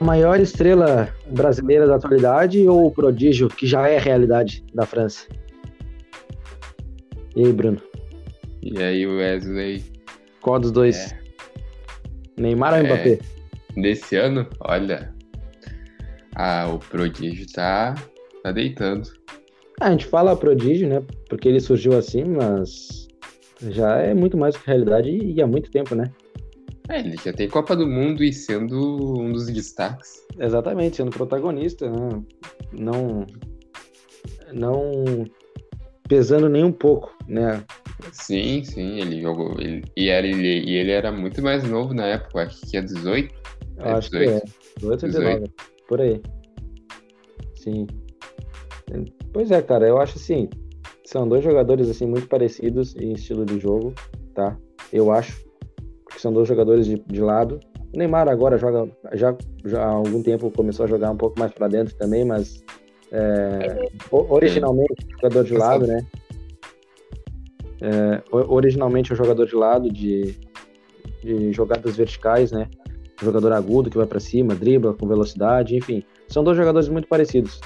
maior estrela brasileira da atualidade ou o prodígio que já é realidade da França? E aí, Bruno? E aí, Wesley? Qual dos dois? É. Neymar ou é. Mbappé? Nesse ano, olha, ah, o prodígio tá, tá deitando. a gente fala prodígio, né? Porque ele surgiu assim, mas já é muito mais que realidade e há muito tempo, né? É, ele já tem Copa do Mundo e sendo um dos destaques. Exatamente, sendo protagonista, né? Não. Não pesando nem um pouco, né? Sim, sim, ele jogou. Ele, e, era, ele, e ele era muito mais novo na época, acho que é 18. Eu é acho 18. que é. 18 ou 19, por aí. Sim. Pois é, cara, eu acho assim. São dois jogadores assim muito parecidos em estilo de jogo, tá? Eu acho que são dois jogadores de, de lado. O Neymar agora joga, já, já há algum tempo começou a jogar um pouco mais para dentro também, mas é, originalmente jogador de lado, né? É, originalmente um jogador de lado de, de jogadas verticais, né? Um jogador agudo que vai para cima, dribla com velocidade, enfim. São dois jogadores muito parecidos.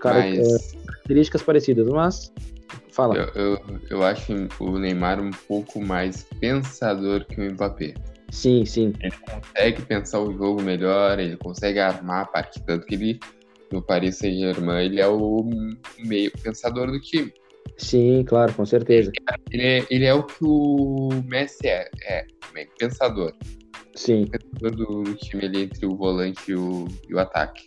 Cara, mas... é, características parecidas, mas Fala. Eu, eu, eu, acho o Neymar um pouco mais pensador que o Mbappé. Sim, sim. Ele consegue pensar o jogo melhor, ele consegue armar a parte, tanto que ele, no Paris Saint-Germain, ele é o meio pensador do time. Sim, claro, com certeza. Ele é, ele é o que o Messi é, é pensador. Sim. Pensador do, do time ali entre o volante e o, e o ataque.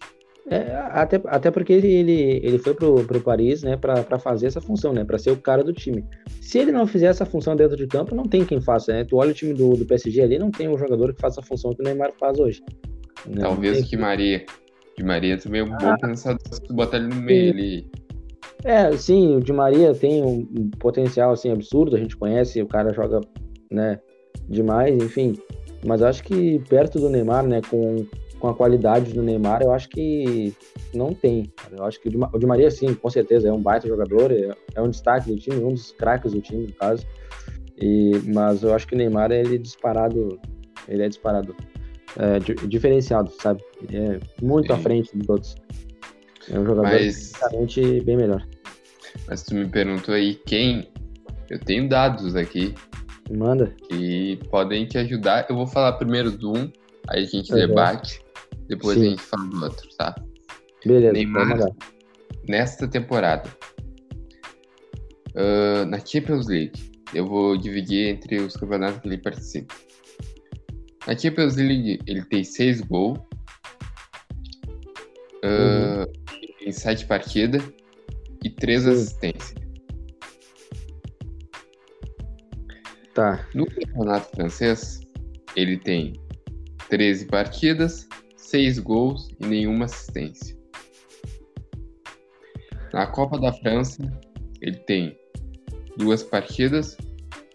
É, até, até porque ele, ele, ele foi pro, pro Paris, né, para fazer essa função, né, para ser o cara do time. Se ele não fizer essa função dentro de campo, não tem quem faça, né? Tu olha o time do, do PSG ali, não tem um jogador que faça a função que o Neymar faz hoje. Né? Talvez o que Maria. De Maria também é um ah, bom pensador se tu botar ele no meio ali. É, sim, o Di Maria tem um potencial assim absurdo, a gente conhece, o cara joga, né, demais, enfim. Mas acho que perto do Neymar, né, com com a qualidade do Neymar, eu acho que não tem. Eu acho que o Di Maria, sim, com certeza, é um baita jogador, é, é um destaque do time, um dos craques do time, no caso. E, mas eu acho que o Neymar, ele é disparado, ele é disparado, é, diferenciado, sabe? Ele é muito sim. à frente de todos. É um jogador mas... bem melhor. Mas tu me perguntou aí quem? Eu tenho dados aqui. Manda. Que podem te ajudar. Eu vou falar primeiro do um, aí a gente debate. Depois Sim. a gente fala do outro, tá? Beleza, Neymar, nesta temporada, uh, na Champions League, eu vou dividir entre os campeonatos que ele participa. Na Champions League, ele tem seis gols uh, uhum. em sete partidas e três assistências. Tá. No campeonato francês, ele tem 13 partidas, seis gols e nenhuma assistência. Na Copa da França, ele tem duas partidas,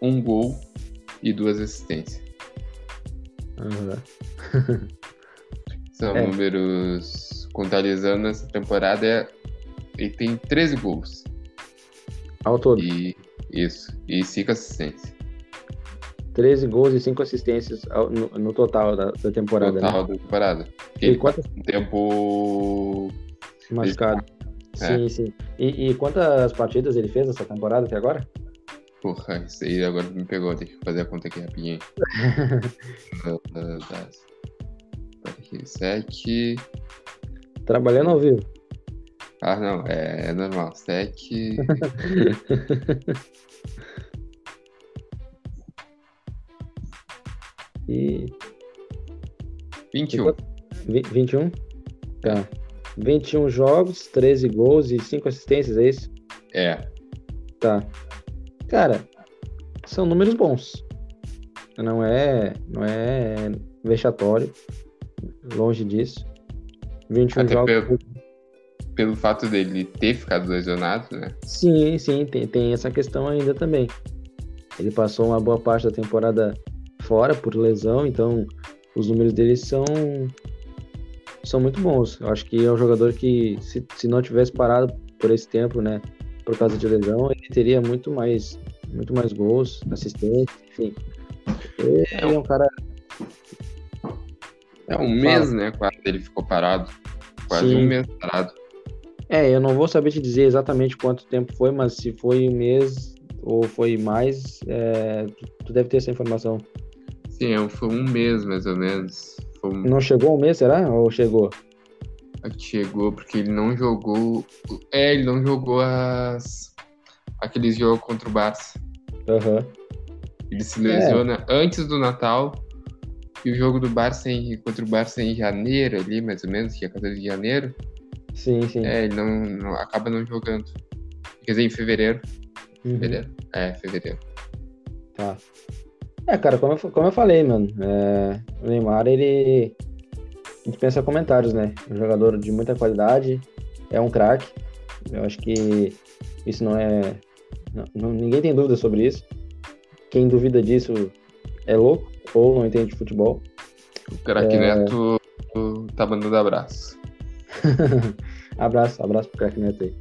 um gol e duas assistências. Uhum. São é. números contabilizando essa temporada. Ele tem 13 gols. Ao todo. E, isso. E 5 assistências. 13 gols e 5 assistências no, no total da, da temporada. Total né? da temporada. E quantas... Um tempo. Machucado. É. Sim, sim. E, e, quantas partidas ele fez essa temporada até agora? Porra, isso aí agora me pegou. Tem que fazer a conta aqui rapidinho. aqui, 7. Trabalhando ao vivo. Ah, não, é, é normal. 7. E. 21. 21? Tá. 21 jogos, 13 gols e 5 assistências, é isso? É. Tá. Cara, são números bons. Não é, não é vexatório. Longe disso. 21 Até jogos. Pelo, pelo fato dele ter ficado lesionado, né? Sim, sim, tem, tem essa questão ainda também. Ele passou uma boa parte da temporada fora por lesão, então os números dele são são muito bons. Eu acho que é um jogador que, se, se não tivesse parado por esse tempo, né, por causa de lesão, ele teria muito mais, muito mais gols, assistência, enfim. Ele é um cara. É um mês, né? Quase ele ficou parado. Quase Sim. um mês parado. É, eu não vou saber te dizer exatamente quanto tempo foi, mas se foi um mês ou foi mais, é, tu, deve ter essa informação. Sim, é foi um mês mais ou menos. Um... Não chegou um mês, será? Ou chegou? Chegou, porque ele não jogou. É, ele não jogou as. aqueles jogos contra o Barça. Aham. Uhum. Ele se lesiona é. antes do Natal. E o jogo do Barça em, contra o Barça em janeiro, ali, mais ou menos, que é 14 de janeiro. Sim, sim. É, ele não, não acaba não jogando. Quer dizer, em fevereiro. Uhum. Fevereiro. É, fevereiro. Tá. É, cara, como eu, como eu falei, mano, é, o Neymar, ele dispensa comentários, né? Um jogador de muita qualidade, é um craque. Eu acho que isso não é. Não, ninguém tem dúvida sobre isso. Quem duvida disso é louco ou não entende de futebol. O craque é... Neto tá mandando abraço. abraço, abraço pro craque Neto aí.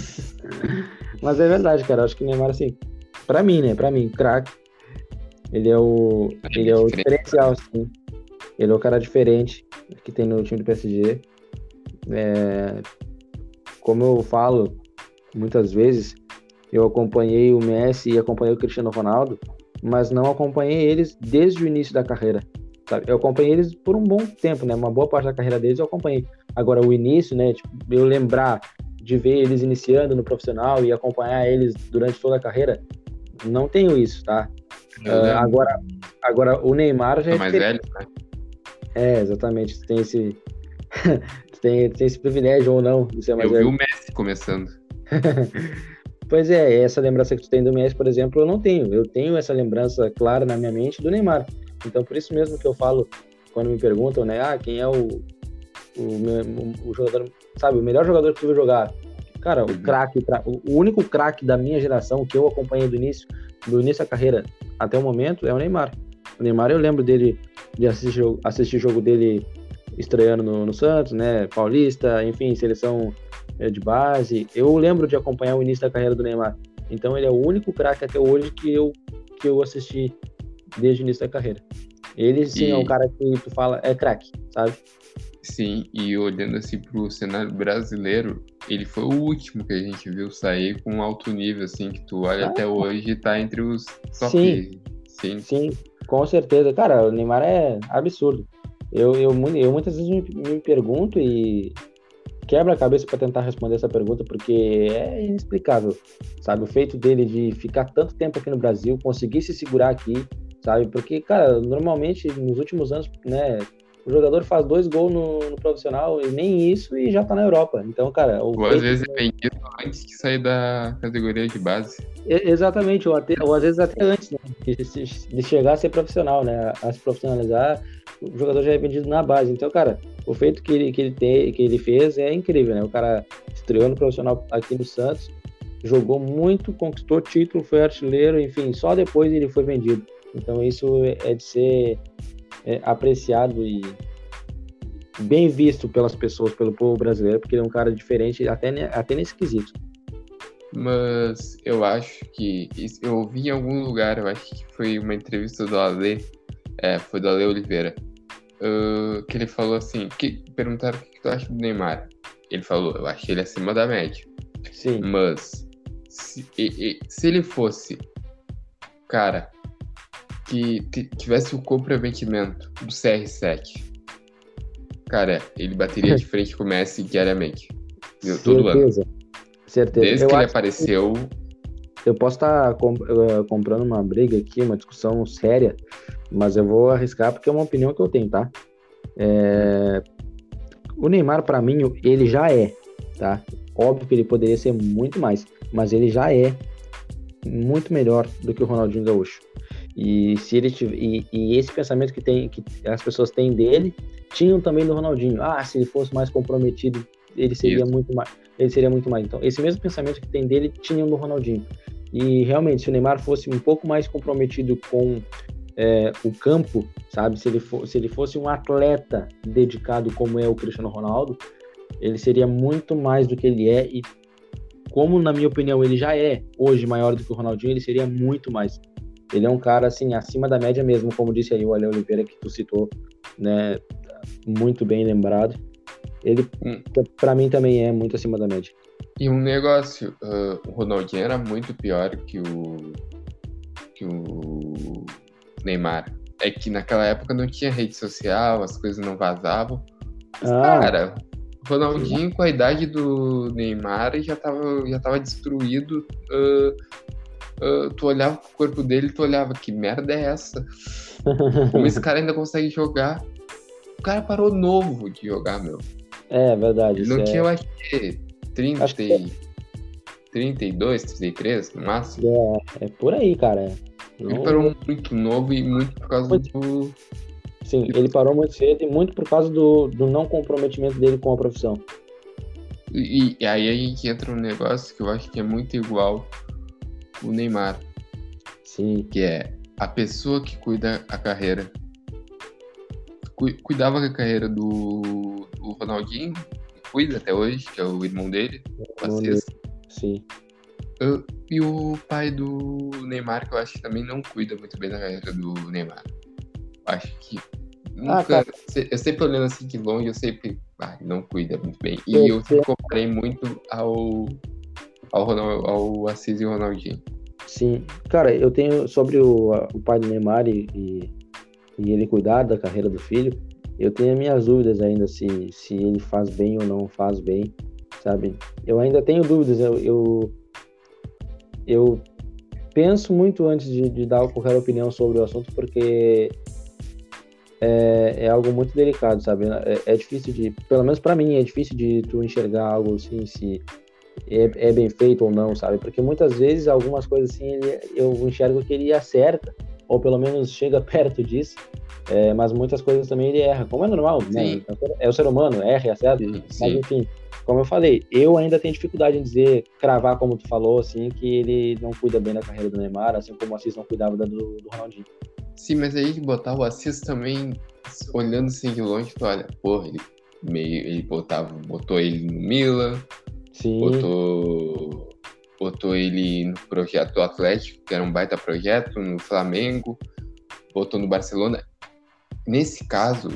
Mas é verdade, cara. Acho que o Neymar, assim, pra mim, né? Pra mim, craque. Ele é o. Ele é o diferencial, assim. Ele é o cara diferente que tem no time do PSG. É, como eu falo muitas vezes, eu acompanhei o Messi e acompanhei o Cristiano Ronaldo, mas não acompanhei eles desde o início da carreira. Sabe? Eu acompanhei eles por um bom tempo, né? Uma boa parte da carreira deles eu acompanhei. Agora, o início, né? Tipo, eu lembrar de ver eles iniciando no profissional e acompanhar eles durante toda a carreira, não tenho isso, tá? Uh, agora, agora, o Neymar já é mais velho, né? É, exatamente. Tem esse, tem, tem esse privilégio ou não de ser mais eu velho. vi o Messi começando. pois é, essa lembrança que tu tem do Messi, por exemplo, eu não tenho. Eu tenho essa lembrança clara na minha mente do Neymar. Então, por isso mesmo que eu falo, quando me perguntam, né, ah, quem é o, o, o, o jogador, sabe, o melhor jogador que tu viu jogar? Cara, o uhum. craque, o único craque da minha geração que eu acompanhei do início, do início da carreira até o momento é o Neymar. O Neymar, eu lembro dele de assistir, assistir jogo dele estreando no, no, Santos, né? Paulista, enfim, seleção é, de base. Eu lembro de acompanhar o início da carreira do Neymar. Então ele é o único craque até hoje que eu, que eu assisti desde o início da carreira. Ele sim e... é um cara que tu fala, é craque, sabe? Sim, e olhando assim pro cenário brasileiro, ele foi o último que a gente viu sair com alto nível, assim, que tu olha ah, até hoje tá entre os top. Sim, sim, sim, com certeza. Cara, o Neymar é absurdo. Eu, eu, eu muitas vezes me, me pergunto e quebra a cabeça para tentar responder essa pergunta, porque é inexplicável, sabe? O feito dele de ficar tanto tempo aqui no Brasil, conseguir se segurar aqui, sabe? Porque, cara, normalmente nos últimos anos, né, o jogador faz dois gols no, no, profissional e nem isso e já tá na Europa. Então, cara. Ou às vezes é vendido antes de sair da categoria de base. exatamente, ou, até, ou às vezes até antes, né? De, chegar a ser profissional, né? A, a, se profissionalizar, o jogador já é vendido na base. Então, cara, o feito que ele, que ele, tem, que ele fez é incrível, né? O cara estreou no profissional aqui no Santos, jogou muito, conquistou título, foi artilheiro, enfim, só depois ele foi vendido. Então, isso é de ser é, apreciado e bem visto pelas pessoas, pelo povo brasileiro, porque ele é um cara diferente até, até nesse quesito. Mas eu acho que eu ouvi em algum lugar, eu acho que foi uma entrevista do Ale, é, foi do Ale Oliveira, uh, que ele falou assim, que perguntaram o que tu acha do Neymar. Ele falou, eu acho ele acima da média. Sim. Mas se, e, e, se ele fosse, cara, que tivesse o comprometimento do CR7, cara, ele bateria de frente com o Messi diariamente. Viu? Todo ano. Certeza. Desde eu que ele apareceu. Eu posso estar comp uh, comprando uma briga aqui, uma discussão séria, mas eu vou arriscar porque é uma opinião que eu tenho, tá? É... O Neymar, para mim, ele já é, tá? Óbvio que ele poderia ser muito mais, mas ele já é muito melhor do que o Ronaldinho Gaúcho. E se ele tiver, e, e, esse pensamento que tem que as pessoas têm dele, tinham também do Ronaldinho. Ah, se ele fosse mais comprometido, ele seria Isso. muito mais, ele seria muito mais. Então, esse mesmo pensamento que tem dele, tinham do Ronaldinho. E realmente, se o Neymar fosse um pouco mais comprometido com é, o campo, sabe? Se ele, for, se ele fosse um atleta dedicado como é o Cristiano Ronaldo, ele seria muito mais do que ele é e como na minha opinião ele já é hoje maior do que o Ronaldinho, ele seria muito mais. Ele é um cara, assim, acima da média mesmo, como disse aí o Ale Oliveira, que tu citou né? Muito bem lembrado. Ele, Hum. para mim, também é muito acima da média. E um negócio, ah, o Ronaldinho era muito pior que o que o Neymar. É que naquela época não tinha rede social, as coisas não vazavam. Mas, Ah. cara, o Ronaldinho com a idade do Neymar já tava, já tava destruído. ah, ah, tu olhava pro corpo dele, tu olhava, que merda é essa? Como esse cara ainda consegue jogar? O cara parou novo de jogar, meu. É verdade. Ele não é- tinha, eu acho que 30 Acho que e... 32, 33 no máximo. É, é por aí, cara. Ele Não- parou muito novo e muito por causa Muito. do. Sim, ele parou muito cedo e muito por causa do, do não comprometimento dele com a profissão. E, e aí a gente entra num negócio que eu acho que é muito igual o Neymar, Sim, que é a pessoa que cuida a carreira. Cu- Cuidava da carreira do, do Ronaldinho, cuida até hoje, que é o irmão dele, o Assis. sim. Eu- E o pai do Neymar, que eu acho que também não cuida muito bem da carreira do Neymar. Acho que. Ah, Nunca, se- eu sempre olhando assim de longe, eu sempre. Ah, não cuida muito bem. E Eu eu sempre comparei muito ao. Ao, Ronal- ao Assis e o Ronaldinho. Sim. Cara, eu tenho sobre o, o pai do Neymar e, e, e ele cuidar da carreira do filho, eu tenho as minhas dúvidas ainda se, se ele faz bem ou não faz bem, sabe? Eu ainda tenho dúvidas, eu, eu, eu penso muito antes de, de dar qualquer opinião sobre o assunto, porque é, é algo muito delicado, sabe? É, é difícil de, pelo menos para mim, é difícil de tu enxergar algo assim, se é, é bem feito ou não, sabe? Porque muitas vezes algumas coisas assim ele, eu enxergo que ele acerta, ou pelo menos chega perto disso, é, mas muitas coisas também ele erra, como é normal, né? Sim. É o ser humano, erra e acerta. Sim, Mas sim. enfim, como eu falei, eu ainda tenho dificuldade em dizer, cravar como tu falou, assim, que ele não cuida bem da carreira do Neymar, assim como o Assis não cuidava da do, do Ronaldinho. Sim, mas aí de botar o Assis também, olhando assim de longe, tu olha, porra, ele meio. Ele botava, botou ele no Milan, Sim, botou, botou ele no projeto do Atlético, que era um baita projeto, no Flamengo, botou no Barcelona. Nesse caso,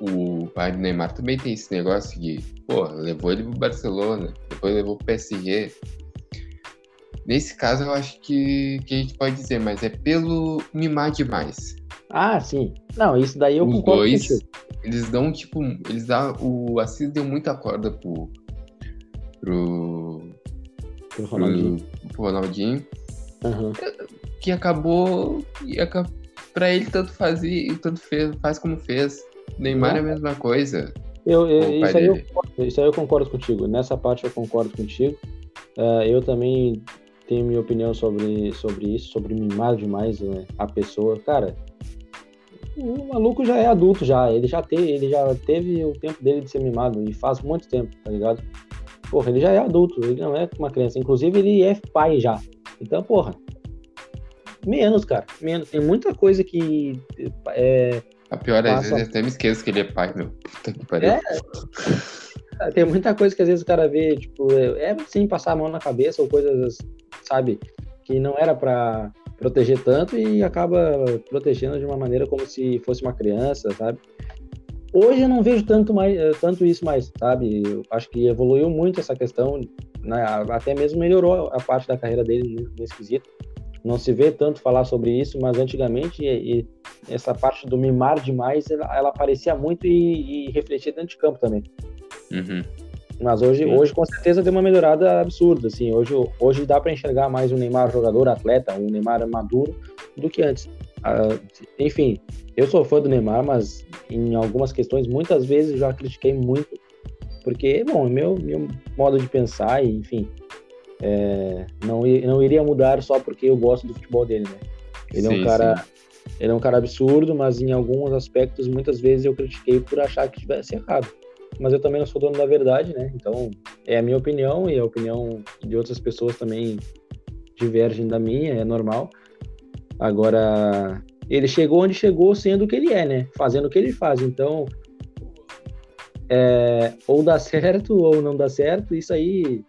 o pai do Neymar também tem esse negócio de, pô, levou ele pro Barcelona, depois levou pro PSG. Nesse caso, eu acho que, que a gente pode dizer, mas é pelo mimar demais. Ah, sim. Não, isso daí eu Os concordo dois, eles dão, tipo, eles dão, o Assis deu muita corda pro, pro, pro Ronaldinho. pro, pro Ronaldinho, Aham. que acabou, e pra ele tanto fazia, tanto fez, faz como fez. Neymar é a mesma coisa. Eu, eu- isso, aí eu, isso aí eu concordo contigo. Nessa parte eu concordo contigo. Ah, eu também tenho minha opinião sobre, sobre isso, sobre mimar demais né, a pessoa. Cara, o maluco já é adulto já. Ele já, te, ele já teve o tempo dele de ser mimado e faz muito tempo, tá ligado? Porra, ele já é adulto, ele não é uma criança. Inclusive, ele é pai já. Então, porra, menos, cara. Menos. Tem muita coisa que é, A pior, às Passa- vezes, eu até me esqueço que ele é pai, meu. Puta que pariu. É, Tem muita coisa que às vezes o cara vê, tipo, é, é sim passar a mão na cabeça ou coisas, sabe, que não era pra proteger tanto e acaba protegendo de uma maneira como se fosse uma criança, sabe? Hoje eu não vejo tanto mais, eh, tanto isso mais, sabe? Eu acho que evoluiu muito essa questão, né? até mesmo melhorou a parte da carreira dele nesse quesito. Não se vê tanto falar sobre isso, mas antigamente e, e essa parte do mimar demais, ela, ela aparecia muito e, e refletia dentro de campo também. Uhum. Mas hoje, Sim. hoje com certeza deu uma melhorada absurda, assim. Hoje, hoje dá para enxergar mais um Neymar jogador, atleta, um Neymar maduro do que antes. Ah, enfim, eu sou fã do Neymar, mas em algumas questões muitas vezes já critiquei muito, porque, bom, é meu meu modo de pensar enfim, é, não não iria mudar só porque eu gosto do futebol dele, né? Ele é Sim, um cara sim. ele é um cara absurdo, mas em alguns aspectos, muitas vezes eu critiquei por achar que tivesse errado. Mas eu também não sou dono da verdade, né? Então, é a minha opinião e a opinião de outras pessoas também divergem da minha, é normal. Agora, ele chegou onde chegou sendo o que ele é, né? Fazendo o que ele faz. Então, é, ou dá certo ou não dá certo, isso aí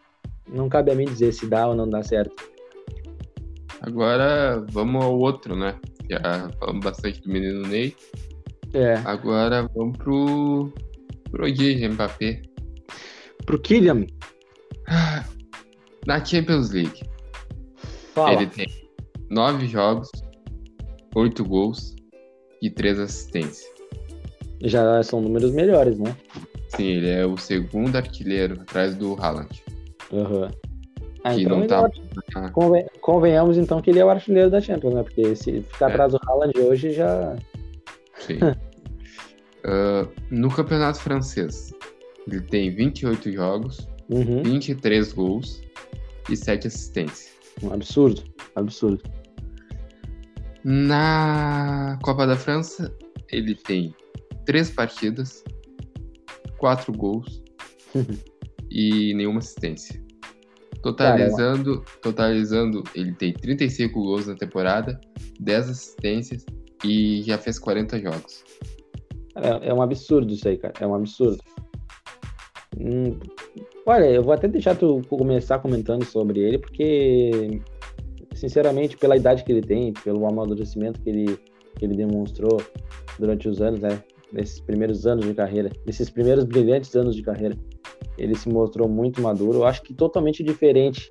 não cabe a mim dizer se dá ou não dá certo. Agora, vamos ao outro, né? Já falamos bastante do menino Ney. É. Agora vamos pro. pro Gigi Mbappé. Pro Kylian, Na Champions League, fala. ele tem nove jogos, oito gols e três assistências. Já são números melhores, né? Sim, ele é o segundo artilheiro atrás do Haaland. Aham. Ah, que então não tá. é. Conven- Convenhamos então que ele é o artilheiro da Champions, né? Porque se ficar É. atrás do Haaland hoje já. Sim. Ah, no campeonato francês, ele tem 28 jogos, Uhum. 23 gols e 7 assistências. Um absurdo. Absurdo. Na Copa da França, ele tem 3 partidas, 4 gols e nenhuma assistência. Totalizando, totalizando, ele tem 35 gols na temporada, 10 assistências e já fez 40 jogos. É, é um absurdo isso aí, cara. É um absurdo. Hum, olha, eu vou até deixar tu começar comentando sobre ele, porque, sinceramente, pela idade que ele tem, pelo amadurecimento que ele, que ele demonstrou durante os anos, né? Nesses primeiros anos de carreira, nesses primeiros brilhantes anos de carreira, ele se mostrou muito maduro. Eu acho que totalmente diferente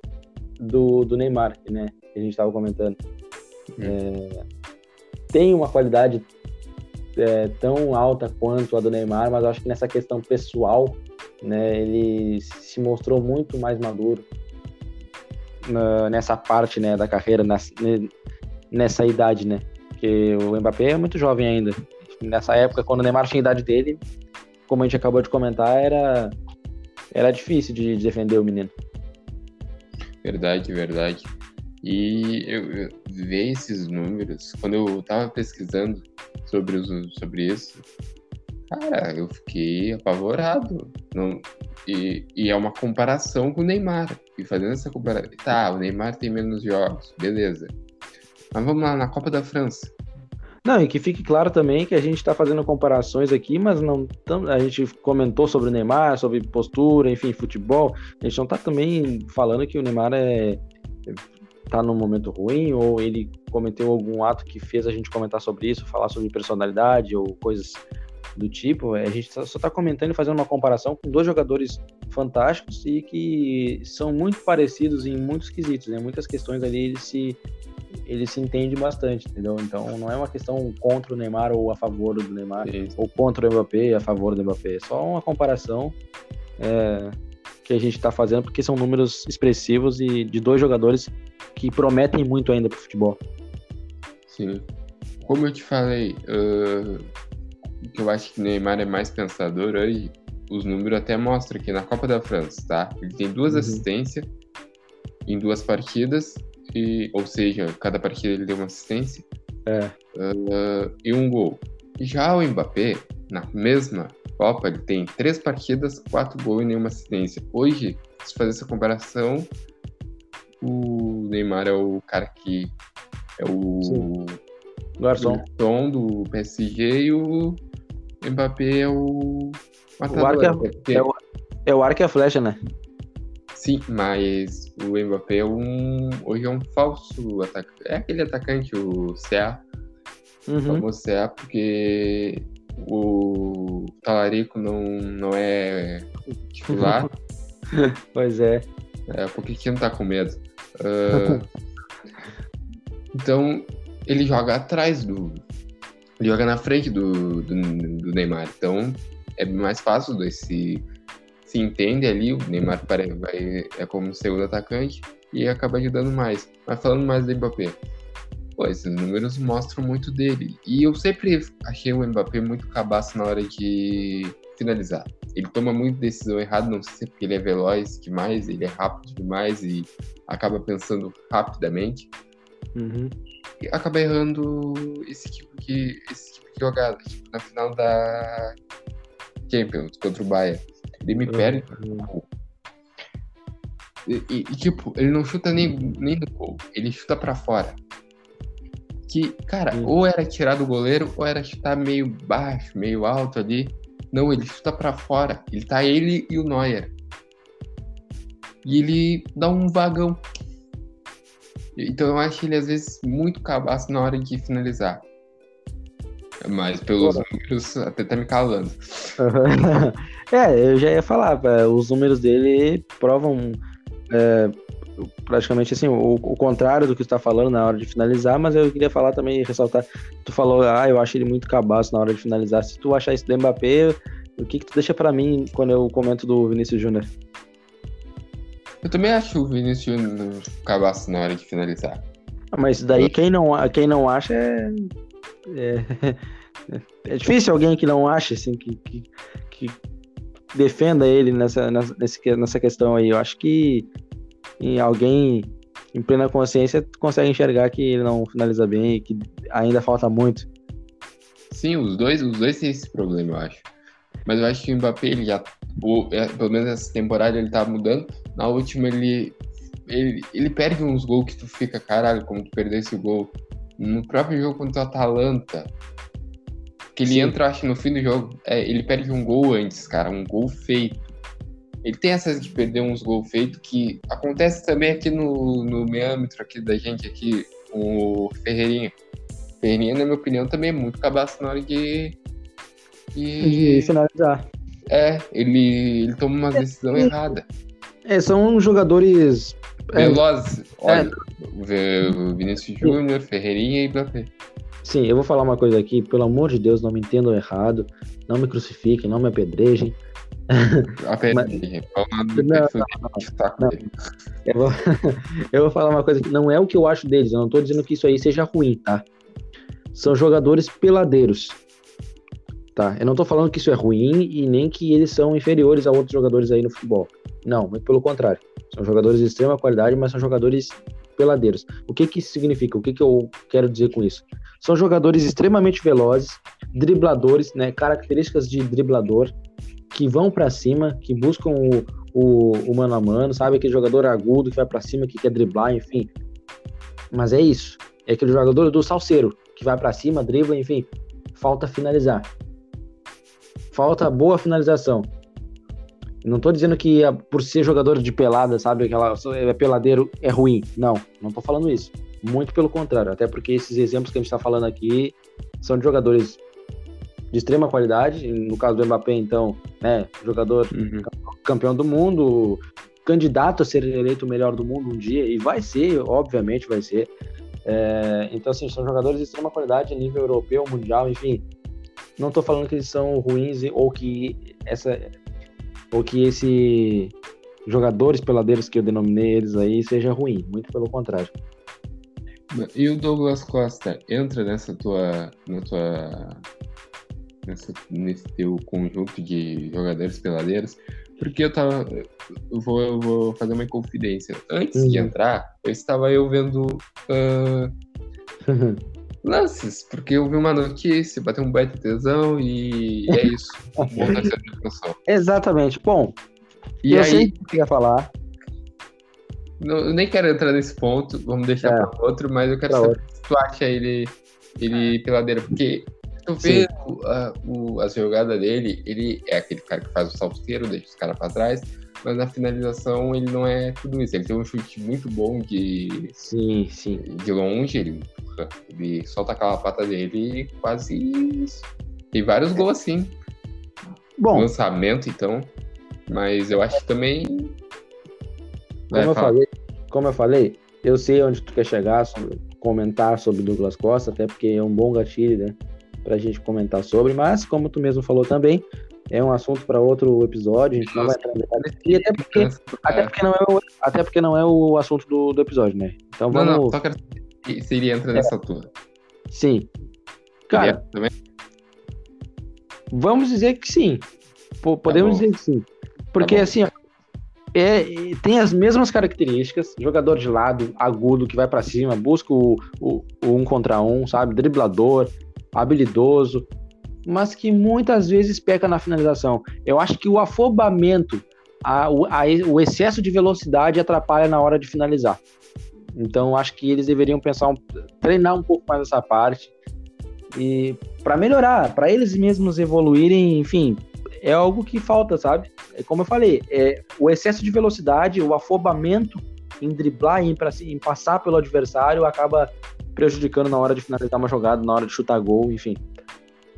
do, do Neymar, né? Que a gente estava comentando. É, tem uma qualidade é, tão alta quanto a do Neymar, mas eu acho que nessa questão pessoal, né, ele se mostrou muito mais maduro na- nessa parte, né, da carreira, nessa, ne- nessa idade, né? Porque o Mbappé é muito jovem ainda. Nessa época, quando o Neymar tinha a idade dele, como a gente acabou de comentar, era era difícil de de defender o menino. Verdade, verdade. E eu, eu ver esses números, quando eu tava pesquisando sobre, os, sobre isso, cara, eu fiquei apavorado. Não, e, e é uma comparação com o Neymar. E fazendo essa comparação. Tá, o Neymar tem menos jogos, beleza. Mas vamos lá, na Copa da França. Não, e que fique claro também que a gente está fazendo comparações aqui, mas não tam- a gente comentou sobre o Neymar, sobre postura, enfim, futebol. A gente não está também falando que o Neymar é tá num momento ruim ou ele cometeu algum ato que fez a gente comentar sobre isso, falar sobre personalidade ou coisas do tipo. A gente só está comentando e fazendo uma comparação com dois jogadores fantásticos e que são muito parecidos em muitos quesitos, né? Muitas questões ali eles se ele se entende bastante, entendeu? Então não é uma questão contra o Neymar ou a favor do Neymar, ou contra o Mbappé a favor do Mbappé. É só uma comparação é, que a gente está fazendo, porque são números expressivos e de dois jogadores que prometem muito ainda pro futebol. Sim. Como eu te falei, ah, que eu acho que o Neymar é mais pensador hoje, os números até mostram que na Copa da França, tá? Ele tem duas Uhum. assistências em duas partidas, e, ou seja, cada partida ele deu uma assistência É. ah, e um gol. Já o Mbappé, na mesma Copa, ele tem três partidas, quatro gols e nenhuma assistência. Hoje, se fazer essa comparação, o Neymar é o cara que é o Sim. Garçom. Do PSG e o Mbappé é o O arco é- porque- é o- É o arco e a flecha, né? Sim, mas o Mbappé é um hoje é um falso atacante. É aquele atacante, o CA, o Uhum. famoso CA, porque o Talarico não, não é titular. Pois é. É, por que que não tá com medo? Ah, então, ele joga atrás do. Ele joga na frente do, do, do Neymar. Então, é mais fácil dois se, se entende ali. O Neymar vai, é como segundo atacante e acaba ajudando mais. Mas falando mais do Mbappé. Pô, esses números mostram muito dele. E eu sempre achei o Mbappé muito cabaço na hora de finalizar. Ele toma muita decisão errada, não sei se é porque ele é veloz demais, ele é rápido demais e acaba pensando rapidamente. Uhum. E acaba errando esse tipo de, esse tipo de jogada. Tipo, na final da Champions contra o Bayern. Ele me perde Uhum. E, e- e, tipo, ele não chuta nem, nem no gol, ele chuta pra fora. Que, cara, Hum. ou era tirar do goleiro, ou era chutar meio baixo, meio alto ali. Não, ele chuta pra fora. Ele tá ele e o Neuer. E ele dá um vagão. Então eu acho ele às vezes muito cabaço na hora de finalizar. Mas pelos números até tá me calando. é, eu já ia falar, os números dele provam é, praticamente assim, o, o, contrário do que você está falando na hora de finalizar, mas eu queria falar também, ressaltar, tu falou, ah, eu acho ele muito cabaço na hora de finalizar. Se tu achar isso do Mbappé, o que, que tu deixa para mim quando eu comento do Vinícius Júnior? Eu também acho o Vinícius Júnior cabaço na hora de finalizar. Mas daí quem não, quem não acha é, é, é difícil alguém que não acha, assim, que, que, que defenda ele nessa, nessa, nessa questão aí. Eu acho que em alguém em plena consciência consegue enxergar que ele não finaliza bem e que ainda falta muito. Sim, os dois, os dois têm esse problema, eu acho. Mas eu acho que o Mbappé, ele já, é, pelo menos essa temporada, ele tá mudando. Na última, ele, ele, ele perde uns gols que tu fica, caralho, como tu perdeu esse gol. No próprio jogo contra o Atalanta, que ele Sim. entra, acho, no fim do jogo, é, ele perde um gol antes, cara, um gol feito ele tem essa de perder uns gols feitos que acontece também aqui no, no meâmetro aqui da gente aqui, com o Ferreirinha. Ferreirinha, na minha opinião, também é muito cabaço na hora de, de... de finalizar. É, ele, ele toma uma decisão é, errada. É, são jogadores... É, Velozes. É, Olha, é, Vinícius Júnior, Ferreirinha e Mbappé. Sim, eu vou falar uma coisa aqui, pelo amor de Deus, não me entendam errado, não me crucifiquem, não me apedrejem. Eu, vou... eu vou falar uma coisa que não é o que eu acho deles, eu não tô dizendo que isso aí seja ruim, tá? São jogadores peladeiros. Tá? Eu não tô falando que isso é ruim e nem que eles são inferiores a outros jogadores aí no futebol. Não, muito pelo contrário. São jogadores de extrema qualidade, mas são jogadores peladeiros. O que que isso significa? O que que eu quero dizer com isso? São jogadores extremamente velozes, dribladores, né? Características de driblador, que vão para cima, que buscam o, o, o, mano a mano, sabe? Aquele jogador agudo que vai para cima, que quer driblar, enfim. Mas é isso. É aquele jogador do salseiro, que vai para cima, dribla, enfim. Falta finalizar. Falta boa finalização. Não tô dizendo que por ser jogador de pelada, sabe, aquela é peladeiro é ruim. Não, não tô falando isso. Muito pelo contrário, até porque esses exemplos que a gente tá falando aqui são de jogadores de extrema qualidade. No caso do Mbappé, então, né, jogador uhum. campeão do mundo, candidato a ser eleito o melhor do mundo um dia, e vai ser, obviamente vai ser. É, então, assim, são jogadores de extrema qualidade a nível europeu, mundial, enfim. Não estou falando que eles são ruins ou que essa ou que esse jogadores peladeiros que eu denominei eles aí seja ruim, muito pelo contrário. E o Douglas Costa entra nessa tua, na tua nessa, nesse teu conjunto de jogadores peladeiros, porque eu tava. Eu vou, eu vou fazer uma confidência. Antes uhum. de entrar, eu estava eu vendo uh, lances, porque eu vi uma notícia, bateu um baita tesão e é isso. Exatamente. Bom, e eu aí, sei que ia falar. Não, eu nem quero entrar nesse ponto, vamos deixar é. para outro, mas eu quero pra saber outro. se tu acha ele, ele peladeiro, porque Tu vê o, a, o, as jogadas dele, ele é aquele cara que faz o salteiro, deixa os caras pra trás, mas na finalização ele não é tudo isso. Ele tem um chute muito bom de. Sim, sim. De longe, ele, ele solta aquela pata dele e quase. Tem vários gols assim. Bom. Lançamento, então. Mas eu acho que também. Como, eu, falei, como eu falei, eu sei onde tu quer chegar, sobre, comentar sobre Douglas Costa, até porque é um bom gatilho, né? para a gente comentar sobre, mas como tu mesmo falou também, é um assunto para outro episódio, a gente não vai entrar. E até porque, até porque, não, é o, até porque não é o assunto do, do episódio, né? Então vamos. Não, não, só quero se ele entra nessa é. altura. Sim. Cara. Também? Vamos dizer que sim. podemos tá dizer que sim. Porque tá assim, é, tem as mesmas características, jogador de lado, agudo, que vai para cima, busca o, o, o, um contra um, sabe? Driblador, habilidoso, mas que muitas vezes peca na finalização. Eu acho que o afobamento, a, a, o excesso de velocidade atrapalha na hora de finalizar. Então, acho que eles deveriam pensar, um, treinar um pouco mais essa parte e para melhorar, para eles mesmos evoluírem, enfim, é algo que falta, sabe? É como eu falei, é, o excesso de velocidade, o afobamento em driblar, em, em passar pelo adversário, acaba prejudicando na hora de finalizar uma jogada, na hora de chutar gol, enfim.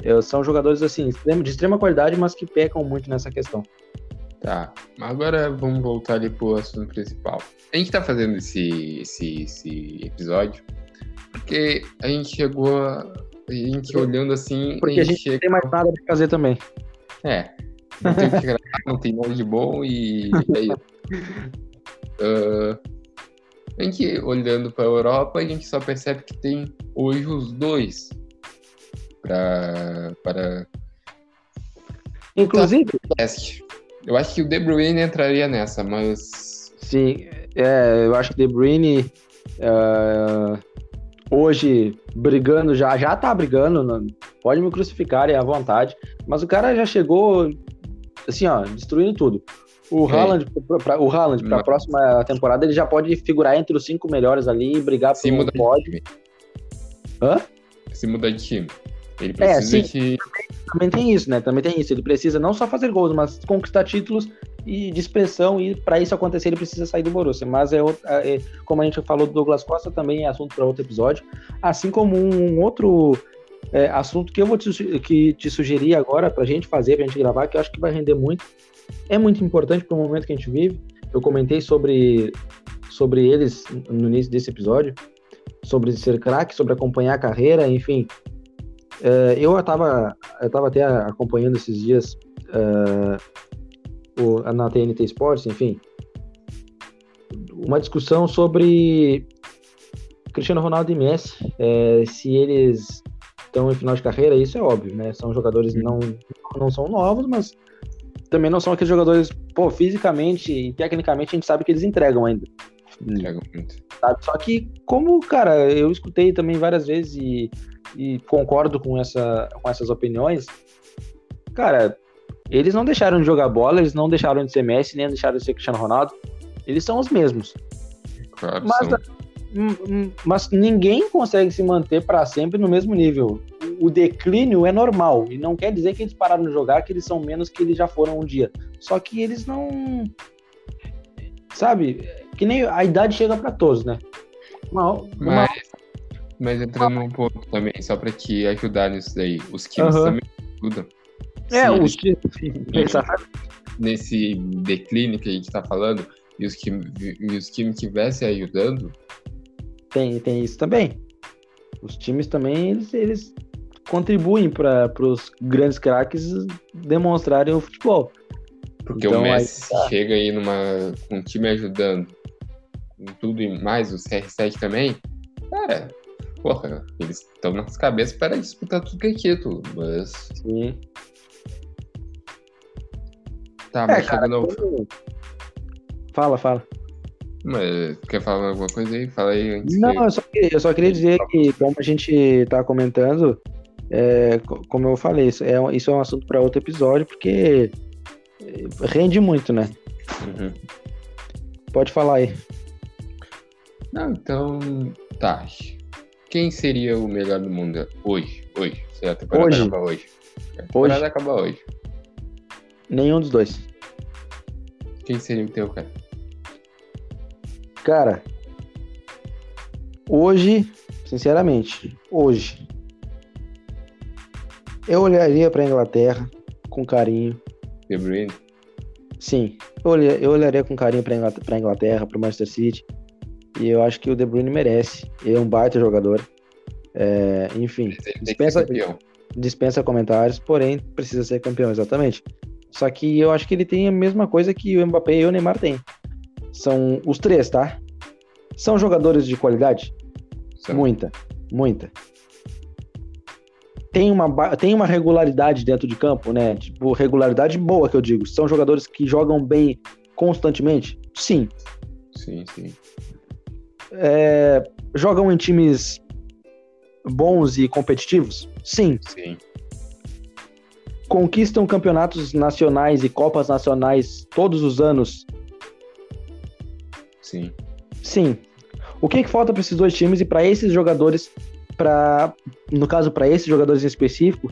Eu, são jogadores assim, de extrema qualidade, mas que pecam muito nessa questão. Tá, agora vamos voltar ali pro assunto principal. A gente tá fazendo esse, esse, esse episódio porque a gente chegou a, a gente olhando assim. Porque a gente, a gente chega... não tem mais nada pra fazer também. É. Não tem que gravar, não tem nada de bom e é isso. Uh, a gente olhando para a Europa, a gente só percebe que tem hoje os dois para para inclusive eu acho que o De Bruyne entraria nessa, mas sim, é, eu acho que De Bruyne uh, hoje brigando já já tá brigando, não, pode me crucificarem à vontade, mas o cara já chegou assim, ó, destruindo tudo. O Haaland, pra, o Haaland para a próxima temporada, ele já pode figurar entre os cinco melhores ali e brigar Se muda pódio. Hã? Se mudar de time. Ele é, precisa é, sim, de... também, também, tem isso, né? Também tem isso. Ele precisa não só fazer gols, mas conquistar títulos e de expressão. E para isso acontecer, ele precisa sair do Borussia. Mas é, é, como a gente falou do Douglas Costa, também é assunto para outro episódio. Assim como um outro é, assunto que eu vou te, que te sugerir agora para a gente fazer, para a gente gravar, que eu acho que vai render muito, é muito importante para o momento que a gente vive. Eu comentei sobre, sobre eles no início desse episódio, sobre ser craque, sobre acompanhar a carreira, enfim. Uh, eu estava eu tava até acompanhando esses dias uh, o, na TNT Sports, enfim, uma discussão sobre Cristiano Ronaldo e Messi, é, se eles estão em final de carreira, isso é óbvio, né? São jogadores não não são novos, mas também não são aqueles jogadores, pô, fisicamente e tecnicamente a gente sabe que eles entregam ainda. Entregam muito. Sabe? Só que, como, cara, eu escutei também várias vezes e, e concordo com, essa, com essas opiniões, cara, eles não deixaram de jogar bola, eles não deixaram de ser Messi, nem deixaram de ser Cristiano Ronaldo. Eles são os mesmos. Claro, mas, hum, hum, mas ninguém consegue se manter para sempre no mesmo nível o declínio é normal. E não quer dizer que eles pararam de jogar, que eles são menos que eles já foram um dia. Só que eles não. Sabe? Que nem a idade chega para todos, né? Uma, uma... Mas, mas entrando num ponto também, só para te ajudar nisso daí. Os times uhum. também ajudam. É, Se os times. Nesse declínio que a gente tá falando, e os, e os times estivessem ajudando. Tem, tem isso também. Os times também, eles, eles contribuem para os grandes craques demonstrarem o futebol. Porque então, o Messi aí, tá. chega aí numa, com um time ajudando, com tudo e mais, o CR7 também, cara, porra, eles estão nas cabeças para disputar tudo que é título, mas... Sim. Tá, é, mas cara, chegando Fala, fala. Mas quer falar alguma coisa aí? Fala aí antes. Não, que... eu, só queria, eu só queria dizer que, como a gente tá comentando, é, como eu falei, isso é, isso é um assunto para outro episódio, porque rende muito, né? Uhum. Pode falar aí. Não, então, tá. Quem seria o melhor do mundo hoje? Hoje. Se a temporada hoje. acaba hoje. A temporada hoje. acaba hoje. Nenhum dos dois. Quem seria o teu, cara? Cara, hoje, sinceramente, hoje, eu olharia para Inglaterra com carinho. De Bruyne? Sim, eu, olharia, eu olharia com carinho para Inglaterra, para Manchester City. E eu acho que o De Bruyne merece. Ele é um baita jogador. É, enfim, dispensa, dispensa comentários, porém precisa ser campeão, exatamente. Só que eu acho que ele tem a mesma coisa que o Mbappé e o Neymar têm. São os três, tá? São jogadores de qualidade? São. Muita, muita tem uma, tem uma regularidade dentro de campo, né? Tipo, regularidade boa que eu digo. São jogadores que jogam bem constantemente? Sim. Sim, sim. É, jogam em times bons e competitivos? Sim. Sim. Conquistam campeonatos nacionais e copas nacionais todos os anos? Sim. Sim. O que, que falta para esses dois times e para esses jogadores para, no caso, para esses jogadores em específico,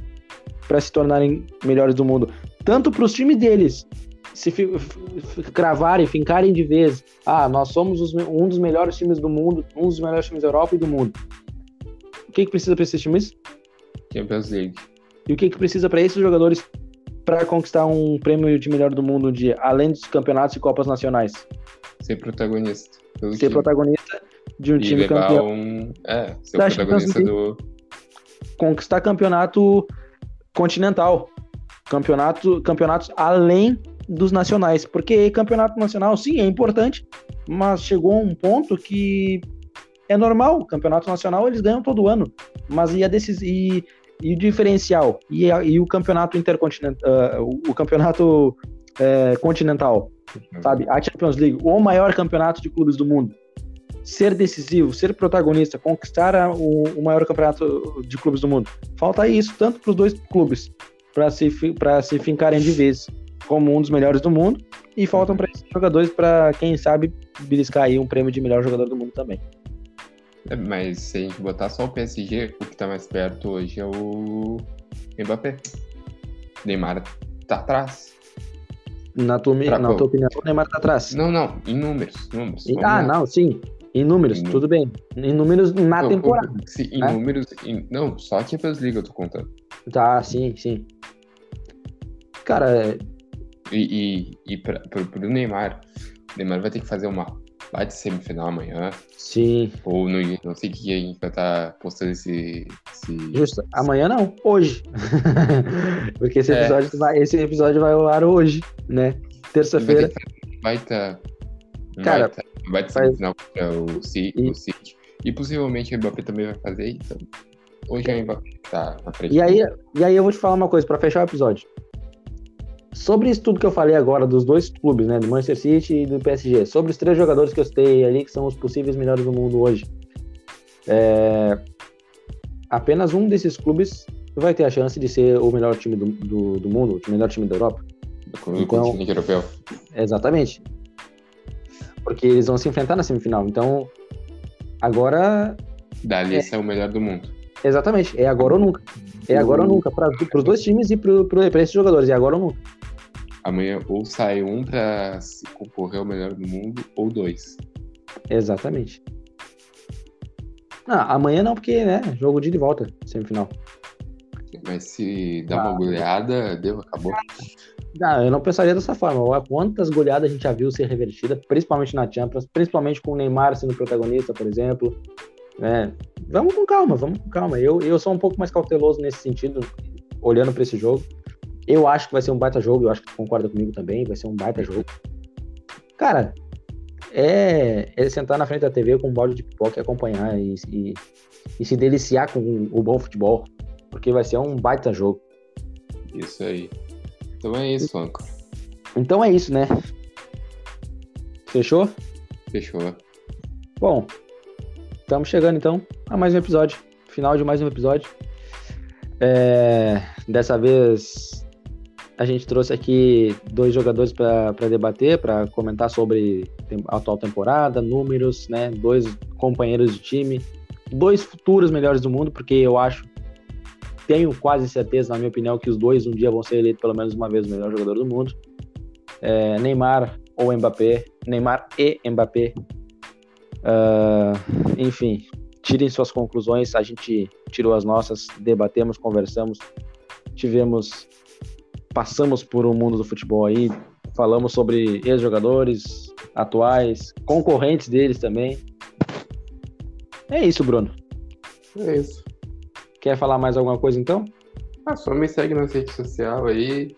para se tornarem melhores do mundo. Tanto para os times deles se cravarem, fincarem de vez. Ah, nós somos os, um dos melhores times do mundo, um dos melhores times da Europa e do mundo. O que, que precisa para esses times? Champions League. E o que, que precisa para esses jogadores para conquistar um prêmio de melhor do mundo um dia, além dos campeonatos e copas nacionais? Ser protagonista. Ser time. protagonista de um e time campeão. Um... É, ser o protagonista do. Conquistar campeonato continental. Campeonato, campeonatos além dos nacionais. Porque campeonato nacional, sim, é importante, mas chegou um ponto que é normal. O campeonato nacional eles ganham todo ano. Mas e a decis... e, e o diferencial? E, a, e o campeonato intercontinental? Uh, o, campeonato uh, continental? Sabe? A Champions League, o maior campeonato de clubes do mundo. Ser decisivo, ser protagonista, conquistar a, o, o maior campeonato de clubes do mundo. Falta isso tanto para os dois clubes, para se, se fincarem de vez como um dos melhores do mundo, e faltam para esses jogadores para, quem sabe, beliscar aí um prêmio de melhor jogador do mundo também. É, mas se a gente botar só o PSG, o que tá mais perto hoje é o Mbappé. Neymar tá atrás. Na tua, na tua opinião, o Neymar tá atrás? Não, não, em números. números e, ah, lá. não, sim. Em números, em tudo bem. Em números na não, temporada. Sim, em né? números. Em, não, só a Champions League eu tô contando. Tá, sim, sim. Cara. E, e, e pra, pro, pro Neymar, o Neymar vai ter que fazer uma vai de semifinal amanhã. Sim. Ou no, não sei o que a gente vai estar tá postando esse, esse. Justo. Amanhã não, hoje. Porque esse é. episódio, é. vai, esse episódio vai ao ar hoje, né? Terça-feira. Vai estar. Tá, Cara, vai, tá, vai de semifinal contra o City, e... possivelmente o Mbappé também vai fazer, então. Hoje é o Mbappé tá na frente. E aí, e aí eu vou te falar uma coisa para fechar o episódio. Sobre isso tudo que eu falei agora dos dois clubes, né, do Manchester City e do PSG, sobre os três jogadores que eu citei ali, que são os possíveis melhores do mundo hoje, é... apenas um desses clubes vai ter a chance de ser o melhor time do, do, do mundo, o melhor time da Europa. Do então, continente europeu. Exatamente. Porque eles vão se enfrentar na semifinal. Então, agora. Dali é... é o melhor do mundo. Exatamente. É agora ou nunca. É agora ou nunca. Para os dois times e para esses jogadores. É agora ou nunca. Amanhã ou sai um para concorrer ao melhor do mundo, ou dois. Exatamente. Ah, amanhã não, porque, né? Jogo de, de volta, semifinal. Mas se dá ah, uma goleada, deu, acabou. Não, eu não pensaria dessa forma. Quantas goleadas a gente já viu ser revertida, principalmente na Champions, principalmente com o Neymar sendo protagonista, por exemplo. Né? Vamos com calma, vamos com calma. Eu, eu sou um pouco mais cauteloso nesse sentido, olhando para esse jogo. Eu acho que vai ser um baita jogo, eu acho que tu concorda comigo também, vai ser um baita jogo. Cara, é, é sentar na frente da TV com um balde de pipoca e acompanhar e, e, e se deliciar com o bom futebol, porque vai ser um baita jogo. Isso aí. Então é isso, Anco. Então é isso, né? Fechou? Fechou. Bom, estamos chegando então a mais um episódio. Final de mais um episódio. É, dessa vez a gente trouxe aqui dois jogadores para debater, para comentar sobre a atual temporada, números, né? Dois companheiros de time, dois futuros melhores do mundo, porque eu acho, tenho quase certeza, na minha opinião, que os dois um dia vão ser eleitos pelo menos uma vez o melhor jogador do mundo. É, Neymar ou Mbappé, Neymar e Mbappé. Uh, enfim, tirem suas conclusões. A gente tirou as nossas, debatemos, conversamos, tivemos passamos por um mundo do futebol aí, falamos sobre ex-jogadores atuais, concorrentes deles também. É isso, Bruno. É isso. Quer falar mais alguma coisa então? Ah, só me segue na rede social aí.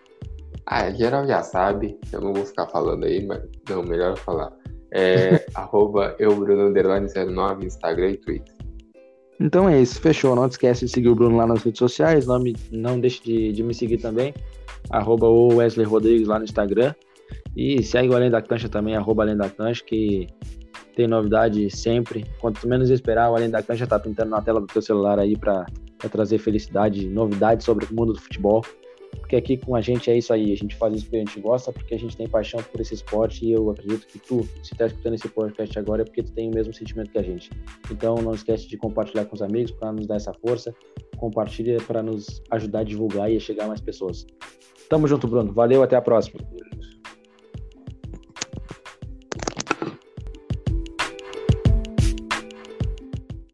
Ah, geral já sabe. Eu não vou ficar falando aí, mas não, melhor falar. É arroba eubruno09, Instagram e Twitter. Então é isso, fechou. Não esquece de seguir o Bruno lá nas redes sociais. Não, me, não deixe de, de me seguir também arroba o Wesley Rodrigues lá no Instagram. E segue o Além da Cancha também, arroba Além da Cancha, que tem novidade sempre. Quanto menos esperar, o Além da Cancha tá pintando na tela do teu celular aí para trazer felicidade, novidade sobre o mundo do futebol. Porque aqui com a gente é isso aí, a gente faz isso porque a gente gosta, porque a gente tem paixão por esse esporte e eu acredito que tu, se está escutando esse podcast agora, é porque tu tem o mesmo sentimento que a gente. Então não esquece de compartilhar com os amigos para nos dar essa força, compartilha para nos ajudar a divulgar e a chegar a mais pessoas. Tamo junto, Bruno. Valeu, até a próxima.